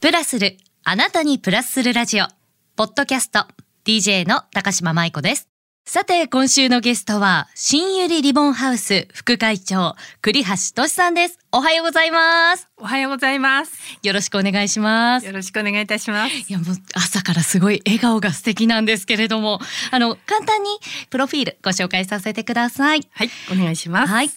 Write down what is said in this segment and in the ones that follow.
プラスる、あなたにプラスするラジオ、ポッドキャスト、DJ の高島舞子です。さて、今週のゲストは、新ゆりリボンハウス副会長、栗橋俊さんです。おはようございます。おはようございます。よろしくお願いします。よろしくお願いいたします。いや、もう朝からすごい笑顔が素敵なんですけれども、あの、簡単にプロフィールご紹介させてください。はい、お願いします。はい。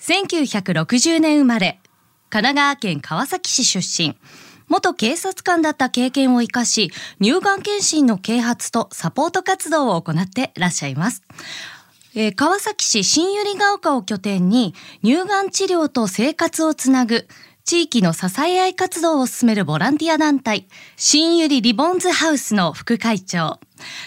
1960年生まれ、神奈川県川崎市出身。元警察官だった経験を生かし、乳がん検診の啓発とサポート活動を行ってらっしゃいます。えー川崎市新百合ヶ丘を拠点に乳がん治療と生活をつなぐ地域の支え合い活動を進めるボランティア団体新百合リボンズハウスの副会長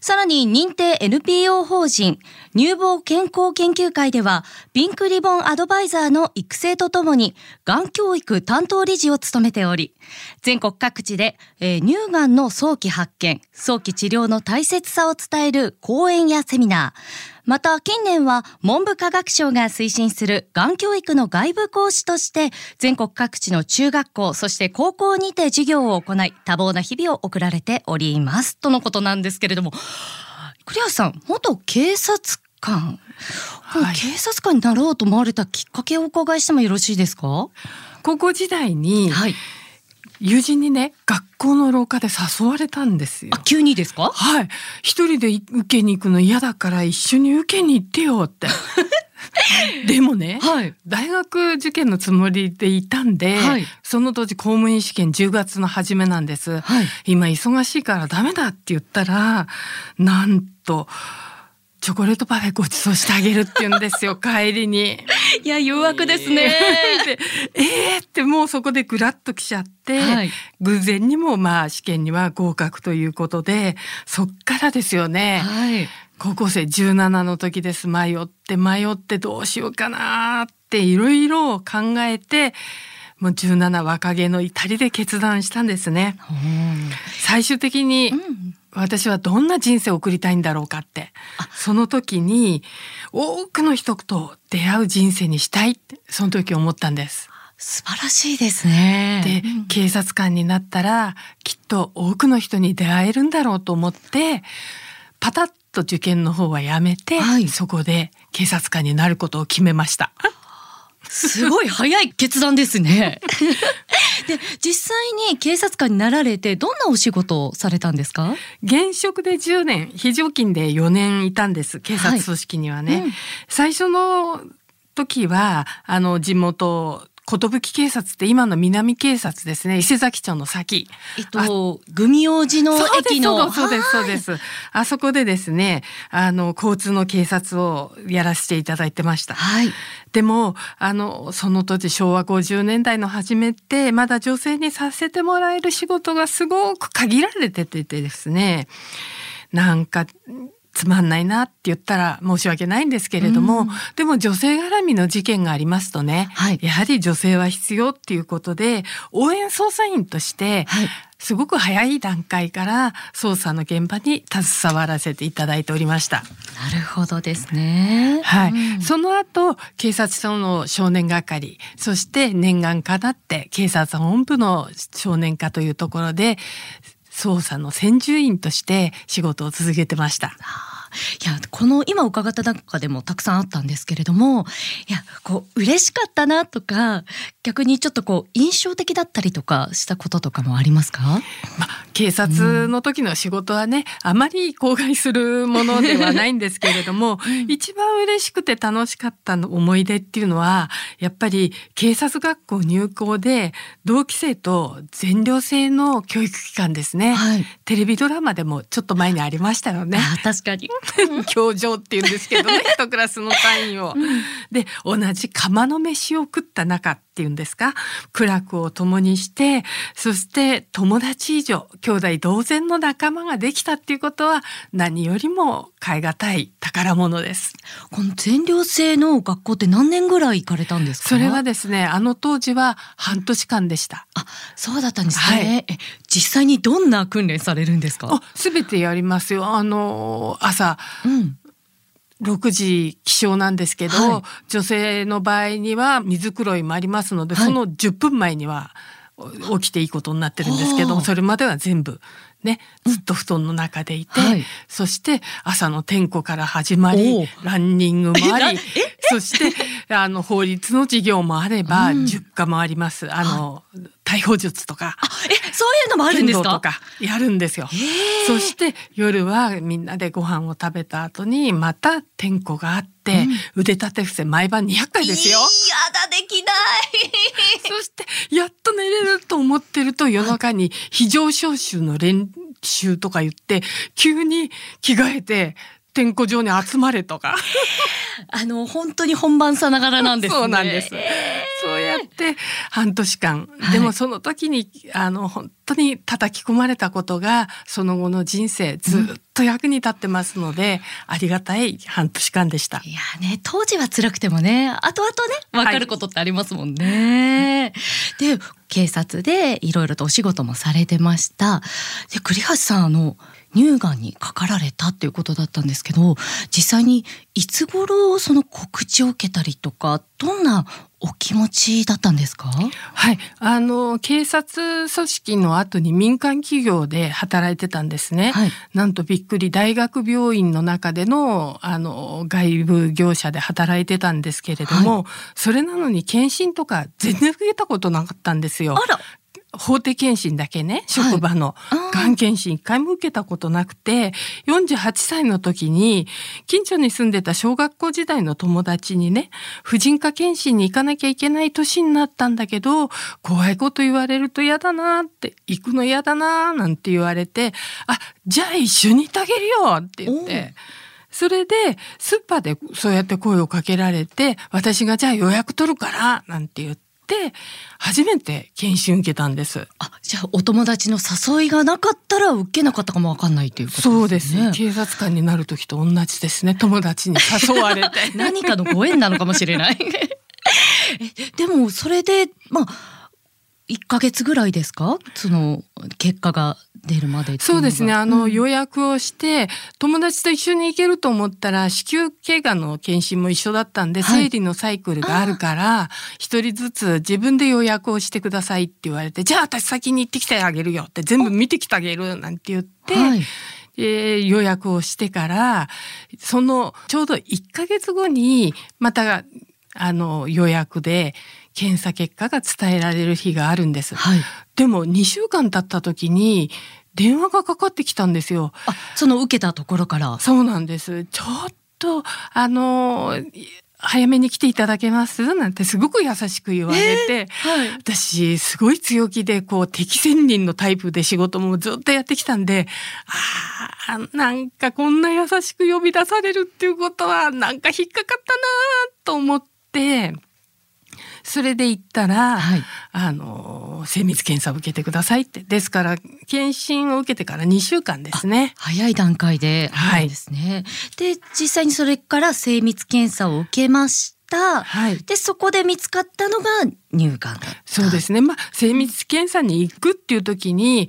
さらに認定 NPO 法人乳房健康研究会ではピンクリボンアドバイザーの育成とともにがん教育担当理事を務めており全国各地で、えー乳がんの早期発見早期治療の大切さを伝える講演やセミナーまた近年は文部科学省が推進するがん教育の外部講師として全国各地の中学校そして高校にて授業を行い多忙な日々を送られております。とのことなんですけれども栗橋さん元警察官、はい警察官になろうと思われたきっかけをお伺いしてもよろしいですか？高校時代にはい友人にね、学校の廊下で誘われたんですよあ。急にですか？はい、一人で受けに行くの嫌だから一緒に受けに行ってよって。でもね、はい大学受験のつもりでいたんで、はいその当時公務員試験10月の初めなんです。はい今忙しいからダメだって言ったらなんとチョコレートパフェご馳走してあげるって言うんですよ帰りに。いや誘惑ですね。でえーってもうそこでグラッときちゃって、はい。偶然にもまあ試験には合格ということでそっからですよね。はい。高校生17の時です。迷って迷ってどうしようかなっていろいろ考えてもう17若気の至りで決断したんですね。最終的にうん私はどんな人生を送りたいんだろうかってその時に多くの人と出会う人生にしたいってその時思ったんです。素晴らしいですねで、警察官になったらきっと多くの人に出会えるんだろうと思ってパタッと受験の方はやめて、はいそこで警察官になることを決めました。すごい早い決断ですね。で、実際に警察官になられて、どんなお仕事をされたんですか？現職で10年非常勤で4年いたんです警察組織にはね、うん。最初の時はあの地元寿警察って今の南警察ですね。伊勢崎町の先。えっと、グミ王子の駅の。そうですそうですそうです。あそこでですねあの交通の警察をやらせていただいてました。はい。でもあのその当時昭和50年代の初めってまだ女性にさせてもらえる仕事がすごく限られててですね。なんかつまんないなって言ったら申し訳ないんですけれども、うん。でも女性絡みの事件がありますとね、はい。やはり女性は必要っていうことで応援捜査員として、はい。すごく早い段階から捜査の現場に携わらせていただいておりました。なるほどですね。はい、うん。その後警察署の少年係そして念願かなって警察本部の少年課というところで捜査の専従員として仕事を続けてました。いや、この今伺った中でもたくさんあったんですけれども、いや、こう、嬉しかったなとか、逆にちょっとこう、印象的だったりとかしたこととかもありますか？まあ、警察の時の仕事はね、あまり口外するものではないんですけれども、一番嬉しくて楽しかったの思い出っていうのはやっぱり警察学校入校で同期生と全寮制の教育機関ですね、はい。テレビドラマでもちょっと前にありましたよね。あ確かに。教場って言うんですけどね 一クラスの単位を。で同じ釜の飯を食った仲っていうんですか？苦楽を共にしてそして友達以上兄弟同然の仲間ができたっていうことは何よりも買い難い宝物です。この全寮制の学校って何年ぐらい行かれたんですか？それはですねあの当時は半年間でした。あ、そうだったんですね。え、実際にどんな訓練されるんですか？あ、すべてやりますよ。あの朝うん。6時起床なんですけど、はい。女性の場合には水黒いもありますので、はい。その10分前には起きていいことになってるんですけども、それまでは全部ね、ずっと布団の中でいて、はい。そして朝の点呼から始まり、ランニングもあり、そしてあの法律の授業もあれば、うん10科もあります。あの、逮捕術とか。え、そういうのもあるんですか？やるんですよ。そして夜はみんなでご飯を食べた後にまた点呼があって、腕立て伏せ毎晩200回ですよ。やだ、できない。そしてやっと寝れると思ってると夜中に非常招集の練習とか言って急に着替えて点呼場に集まれとか。あの、本当に本番さながらなんですね。そうなんです。そうやって半年間、はいでもその時にあの本当に叩き込まれたことがその後の人生ずっと役に立ってますので、ありがたい半年間でした。いやね、当時は辛くてもね、後々ね、わかることってありますもんね。で、警察でいろいろとお仕事もされてました。で、栗橋さん、あの、乳がんにかかられたっていうことだったんですけど、実際にいつ頃その告知を受けたりとか、どんなお気持ちだったんですか？はい、あの警察組織の後に民間企業で働いてたんですね。はい。なんとびっくり大学病院の中でのあの外部業者で働いてたんですけれども、それなのに検診とか全然受けたことなかったんですよ。あら、法定検診だけね職場のがん検診一回も受けたことなくて48歳の時に近所に住んでた小学校時代の友達にね婦人科検診に行かなきゃいけない年になったんだけど怖いこと言われると嫌だなって行くの嫌だななんて言われてあじゃあ一緒に行ってあげるよって言って。それでスーパーでそうやって声をかけられて私がじゃあ予約取るからなんて言って初めて研修受けたんです。あ、じゃあお友達の誘いがなかったら受けなかったかもわかんないということですね。そうです。警察官になる時と同じですね。友達に誘われて。何かのご縁なのかもしれない。えでもそれでまあ1ヶ月ぐらいですか？その結果が出るまでそうですね。あの、うん。予約をして、友達と一緒に行けると思ったら、子宮頸がんの検診も一緒だったんで、はい。生理のサイクルがあるから、一人ずつ自分で予約をしてくださいって言われて、じゃあ私先に行ってきてあげるよって、全部見てきてあげるなんて言って、はい。えー予約をしてから、そのちょうど1ヶ月後に、また、あの、予約で検査結果が伝えられる日があるんです。はいでも2週間経った時に、電話がかかってきたんですよ。あその受けたところからそうなんです。ちょっと、あの、早めに来ていただけます？なんてすごく優しく言われて、はい私すごい強気でこう敵専任のタイプで仕事もずっとやってきたんであーなんかこんな優しく呼び出されるっていうことはなんか引っかかったなと思ってそれで行ったら、はい。あの精密検査を受けてくださいって。ですから検診を受けてから2週間ですね。早い段階ではい。ですね、で実際にそれから精密検査を受けました、はい。でそこで見つかったのが乳がんそうですね。まあ、精密検査に行くっていう時に、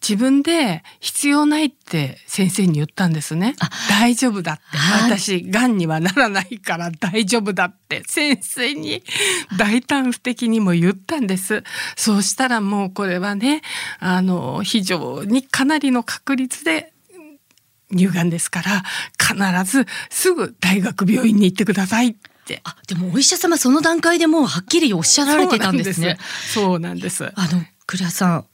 自分で必要ないって先生に言ったんですねあ。大丈夫だって。はい私、癌にはならないから 大丈夫だって先生に大胆不敵にも言ったんです。そうしたらもうこれはね、あの、非常にかなりの確率で乳がんですから、必ずすぐ大学病院に行ってくださいって。あでもお医者様その段階でもうはっきりおっしゃられてたんですね。そうなんです。そうなんですあの栗原さん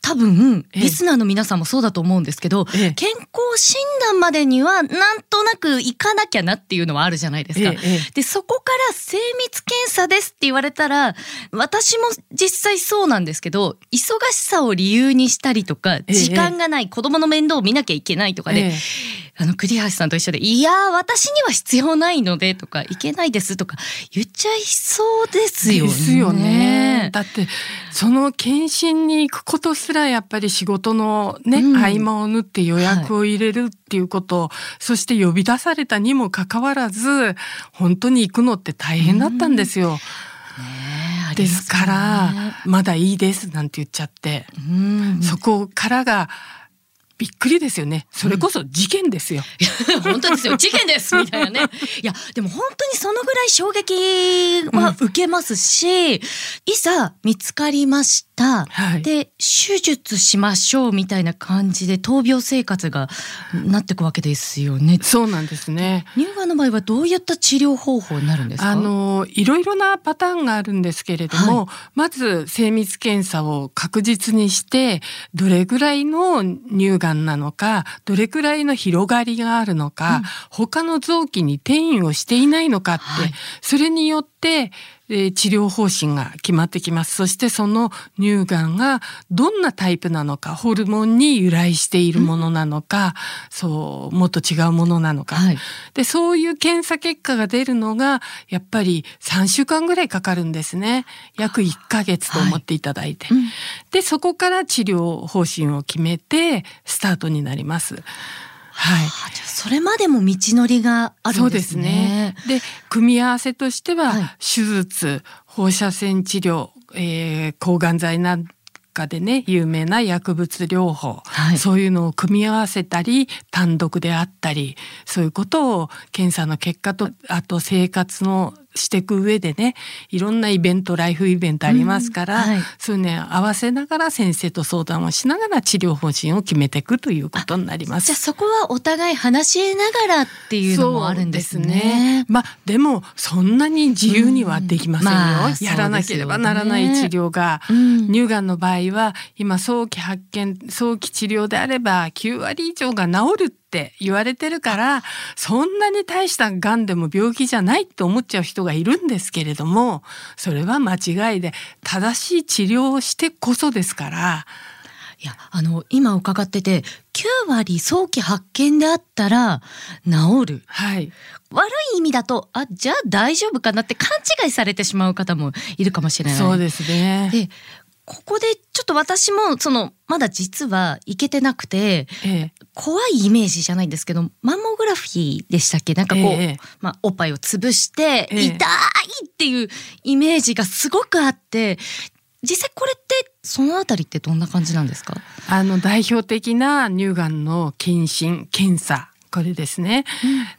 多分ええ。リスナーの皆さんもそうだと思うんですけど、ええ。健康診断までにはなんとなく行かなきゃなっていうのはあるじゃないですか。えでそこから精密検査ですって言われたら私も実際そうなんですけど忙しさを理由にしたりとかえ。時間がない、子供の面倒を見なきゃいけないとかで、ええあの栗橋さんと一緒で「いやー私には必要ないので」とか「いけないです」とか言っちゃいそうですよね。ですよね。だってその検診に行くことすらやっぱり仕事のね、うん合間を縫って予約を入れるっていうこと、そして呼び出されたにもかかわらず本当に行くのって大変だったんですよ。ねえありますですからまだいいですなんて言っちゃって、うんそこからがびっくりですよね。それこそ事件ですよ。本当ですよ事件ですみたいなね いやでも本当にそのぐらい衝撃は受けますし、いざ見つかりました、はいで手術しましょうみたいな感じで闘病生活がなっていくわけですよね。そうなんですね。乳がんの場合はどういった治療方法になるんですか？あのいろいろなパターンがあるんですけれども、はまず精密検査を確実にしてどれぐらいの乳がんなのかどれぐらいの広がりがあるのか、うん他の臓器に転移をしていないのかって、はいそれによってえー治療方針が決まってきます。そしてその乳がんがどんなタイプなのか、ホルモンに由来しているものなのか、そう、もっと違うものなのか。はいで、そういう検査結果が出るのが、やっぱり3週間ぐらいかかるんですね。約1ヶ月と思っていただいて。うんで、そこから治療方針を決めて、スタートになります。はい。あじゃあそれまでも道のりがあるんですね。で組み合わせとしては、はい手術放射線治療、えー抗がん剤なんかでね有名な薬物療法、はいそういうのを組み合わせたり単独であったりそういうことを検査の結果とあと生活のしていく上でねいろんなイベントライフイベントありますから、うんはいそういうね合わせながら先生と相談をしながら治療方針を決めていくということになりますじゃあ。そこはお互い話しながらっていうのもあるんですね。まあでもそんなに自由にはできませんよ。うんまあやらなければならない治療が。うん乳がんの場合は今早期発見早期治療であれば9割以上が治るって言われてるからそんなに大したがんでも病気じゃないって思っちゃう人がいるんですけれどもそれは間違いで正しい治療をしてこそですからいやあの今伺ってて9割早期発見であったら治るはい悪い意味だとあじゃあ大丈夫かなって勘違いされてしまう方もいるかもしれない。そうですね。でここでちょっと私もそのまだ実はいけてなくてええ。怖いイメージじゃないんですけどマンモグラフィーでしたっけ？なんかこう、ええ。まあ、おっぱいを潰してええ。痛いっていうイメージがすごくあって実際これってそのあたりってどんな感じなんですか？あの代表的な乳がんの検診検査これですね、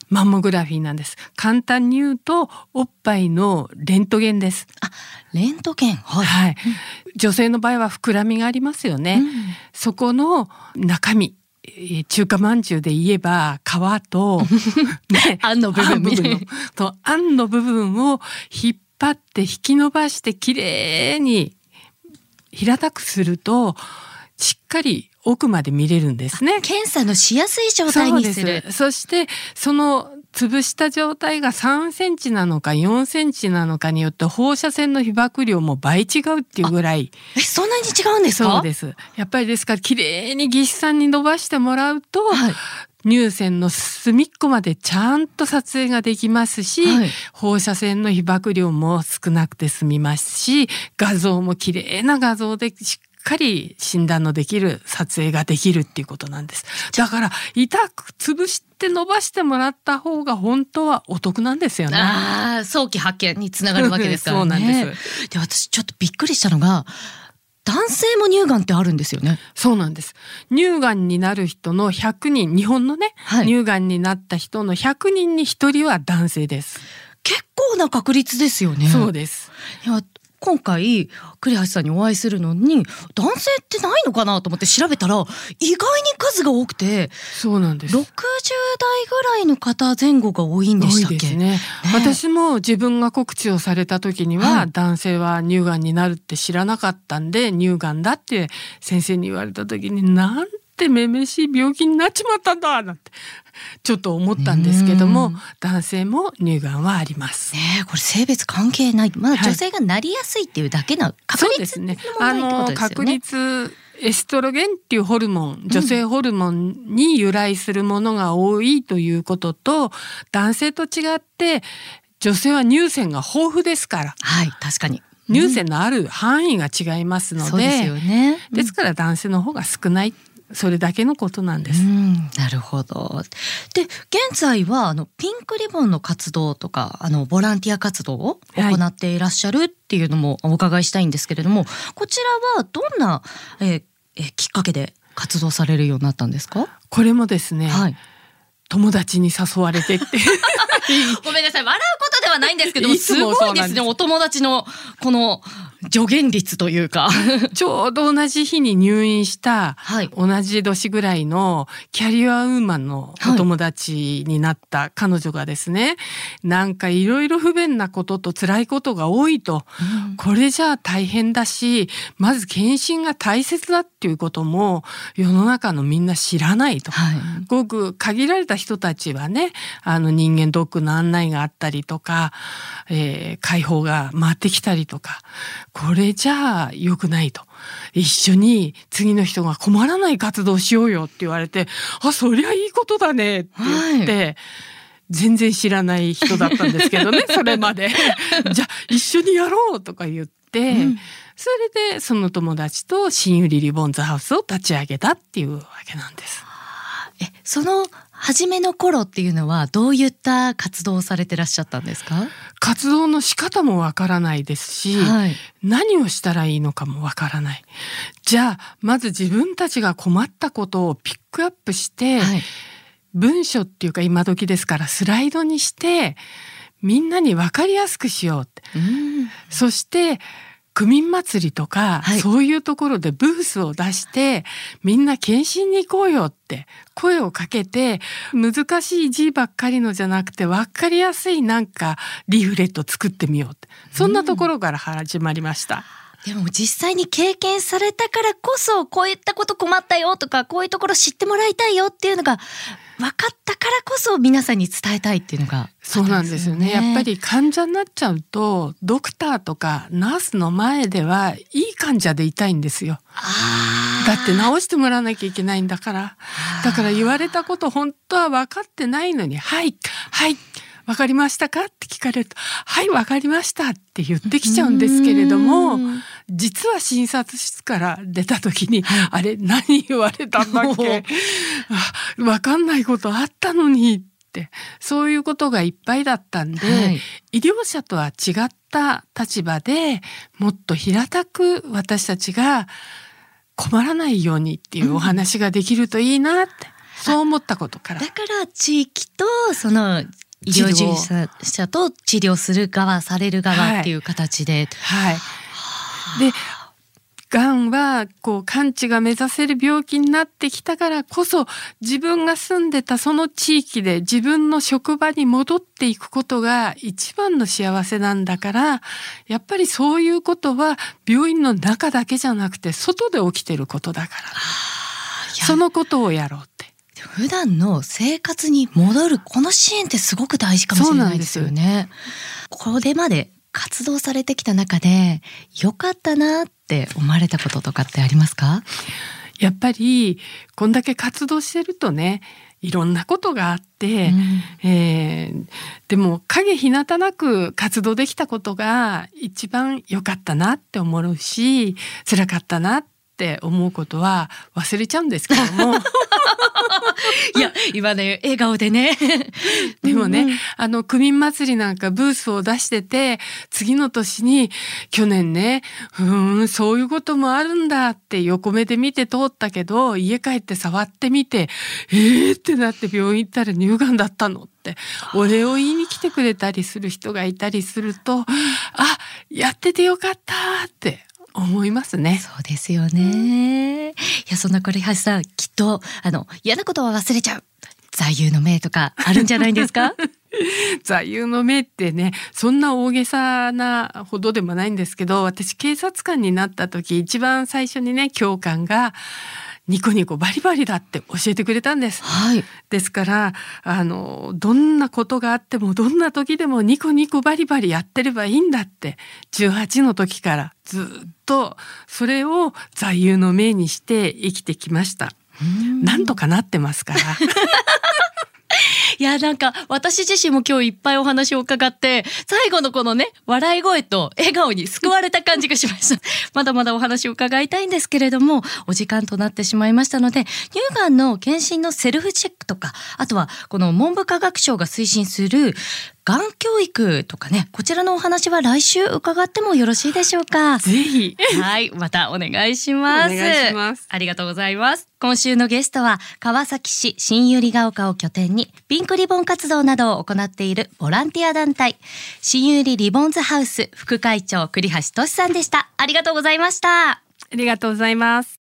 マンモグラフィーなんです。簡単に言うとおっぱいのレントゲンです。レントゲン。はい、はい、女性の場合は膨らみがありますよね、うん。そこの中身えー中華まんじゅうで言えば皮と、ねあんの部分あん部分のとあんの部分を引っ張って引き伸ばしてきれいに平たくするとしっかり奥まで見れるんですね。検査のしやすい状態にする。そしてその潰した状態が3センチなのか4センチなのかによって放射線の被曝量も倍違うっていうぐらい。えそんなに違うんですか？そうです。やっぱりですから綺麗に技師さんに伸ばしてもらうと、はい。乳腺の隅っこまでちゃんと撮影ができますし、はい。放射線の被曝量も少なくて済みますし画像も綺麗な画像でしっかり診断のできる撮影ができるっていうことなんです。だから痛く潰して伸ばしてもらった方が本当はお得なんですよね。ああ早期発見につながるわけですからね。そうなんですで私ちょっとびっくりしたのが男性も乳がんってあるんですよね。そうなんです。乳がんになる人の100人、日本のね、はい乳がんになった人の100人に1人は男性です。結構な確率ですよね。そうです。いや今回栗橋さんにお会いするのに男性ってないのかなと思って調べたら意外に数が多くてそうなんです60。代ぐらいの方前後が多いんで多したっけ？いですね。私も自分が告知をされた時には、はい男性は乳がんになるって知らなかったんで乳がんだって先生に言われた時になんてめめしい病気になっちまったんだなんてちょっと思ったんですけどもうん男性も乳がんはあります。ねえこれ性別関係ないまだはい女性がなりやすいっていうだけの確そうで率のすね問。題ってこあのとですよね。確率エストロゲンっていうホルモン女性ホルモンに由来するものが多いということと男性と違って女性は乳腺が豊富ですからはい確かに乳腺のある範囲が違いますので、ですよね。ですから男性の方が少ないそれだけのことなんです。うん、なるほど。で、現在はあのピンクリボンの活動とかあのボランティア活動を行っていらっしゃるっていうのもお伺いしたいんですけれども、こちらはどんな、えーえーきっかけで活動されるようになったんですか？これもですね、はい。友達に誘われてって ごめんなさい、笑うことではないんですけども、すごいですね、お友達のこの助言率というか。ちょうど同じ日に入院したはい。同じ年ぐらいのキャリアウーマンのお友達になった彼女がですね、なんかいろいろ不便なことと辛いことが多いと、これじゃあ大変だしまず検診が大切だっていうことも世の中のみんな知らないと。はい。ごく限られた人たちはねあの人間ドックの案内があったりとか、えー解放が回ってきたりとかこれじゃあ良くないと一緒に次の人が困らない活動しようよって言われてあそりゃいいことだねって言って。全然知らない人だったんですけどね それまでじゃあ一緒にやろうとか言って、うんそれでその友達と新百合リボンズハウスを立ち上げたっていうわけなんです。えその初めの頃っていうのはどういった活動をされてらっしゃったんですか、活動の仕方もわからないですし、はい何をしたらいいのかもわからない。じゃあまず自分たちが困ったことをピックアップして、はい文章っていうか今時ですからスライドにしてみんなに分かりやすくしようって。うんそして区民祭りとか、はいそういうところでブースを出してみんな検診に行こうよって声をかけて難しい字ばっかりのじゃなくて分かりやすいなんかリーフレット作ってみようってそんなところから始まりました。でも実際に経験されたからこそこういったこと困ったよとかこういうところ知ってもらいたいよっていうのが分かったからこそ皆さんに伝えたいっていうのがそうなんですよね。やっぱり患者になっちゃうとドクターとかナースの前ではいい患者でいたいんですよ。だって治してもらわなきゃいけないんだから。だから言われたこと本当は分かってないのに「はいはい分かりましたか?」って聞かれると「はい分かりました」って言ってきちゃうんですけれどもうん。実は診察室から出た時に「あれ何言われたんだっけ？あ分かんないことあったのに」ってそういうことがいっぱいだったんで、はい。医療者とは違った立場でもっと平たく私たちが困らないようにっていうお話ができるといいなって、そう思ったことから。だから地域とその医療従事者と治療する側される側っていう形で、はい。で、がんはこう完治が目指せる病気になってきたからこそ自分が住んでたその地域で自分の職場に戻っていくことが一番の幸せなんだからやっぱりそういうことは病院の中だけじゃなくて外で起きてることだからそのことをやろう。普段の生活に戻るこの支援ってすごく大事かもしれないですよね。これまで活動されてきた中で良かったなって思われたこととかってありますか？やっぱりこんだけ活動してるとねいろんなことがあって、うんえーでも影日向なく活動できたことが一番良かったなって思うし辛かったなって思うことは忘れちゃうんですけども。いや今ね笑顔でね。でもね、うんうん。あの区民祭りなんかブースを出してて次の年に去年ねうーんそういうこともあるんだって横目で見て通ったけど家帰って触ってみてえーってなって病院行ったら乳がんだったのってお礼を言いに来てくれたりする人がいたりするとあやっててよかったって思いますね。そうですよね。いやそんなこれ橋さんきっとあの嫌なことは忘れちゃう座右の銘とかあるんじゃないですか？座右の銘ってねそんな大げさなほどでもないんですけど私警察官になった時一番最初にね教官がニコニコバリバリだって教えてくれたんです。はい。ですからあのどんなことがあってもどんな時でもニコニコバリバリやってればいいんだって18の時からずっとそれを座右の銘にして生きてきました。なんとかなってますから。いやなんか私自身も今日いっぱいお話を伺って最後のこのね笑い声と笑顔に救われた感じがしました まだまだお話を伺いたいんですけれどもお時間となってしまいましたので乳がんの検診のセルフチェックとかあとはこの文部科学省が推進するがん教育とかね、こちらのお話は来週伺ってもよろしいでしょうか？ぜひ。はい、またお願いします。お願いします。ありがとうございます。今週のゲストは、川崎市新百合ヶ丘を拠点に、ピンクリボン活動などを行っているボランティア団体、新百合リボンズハウス副会長栗橋俊さんでした。ありがとうございました。ありがとうございます。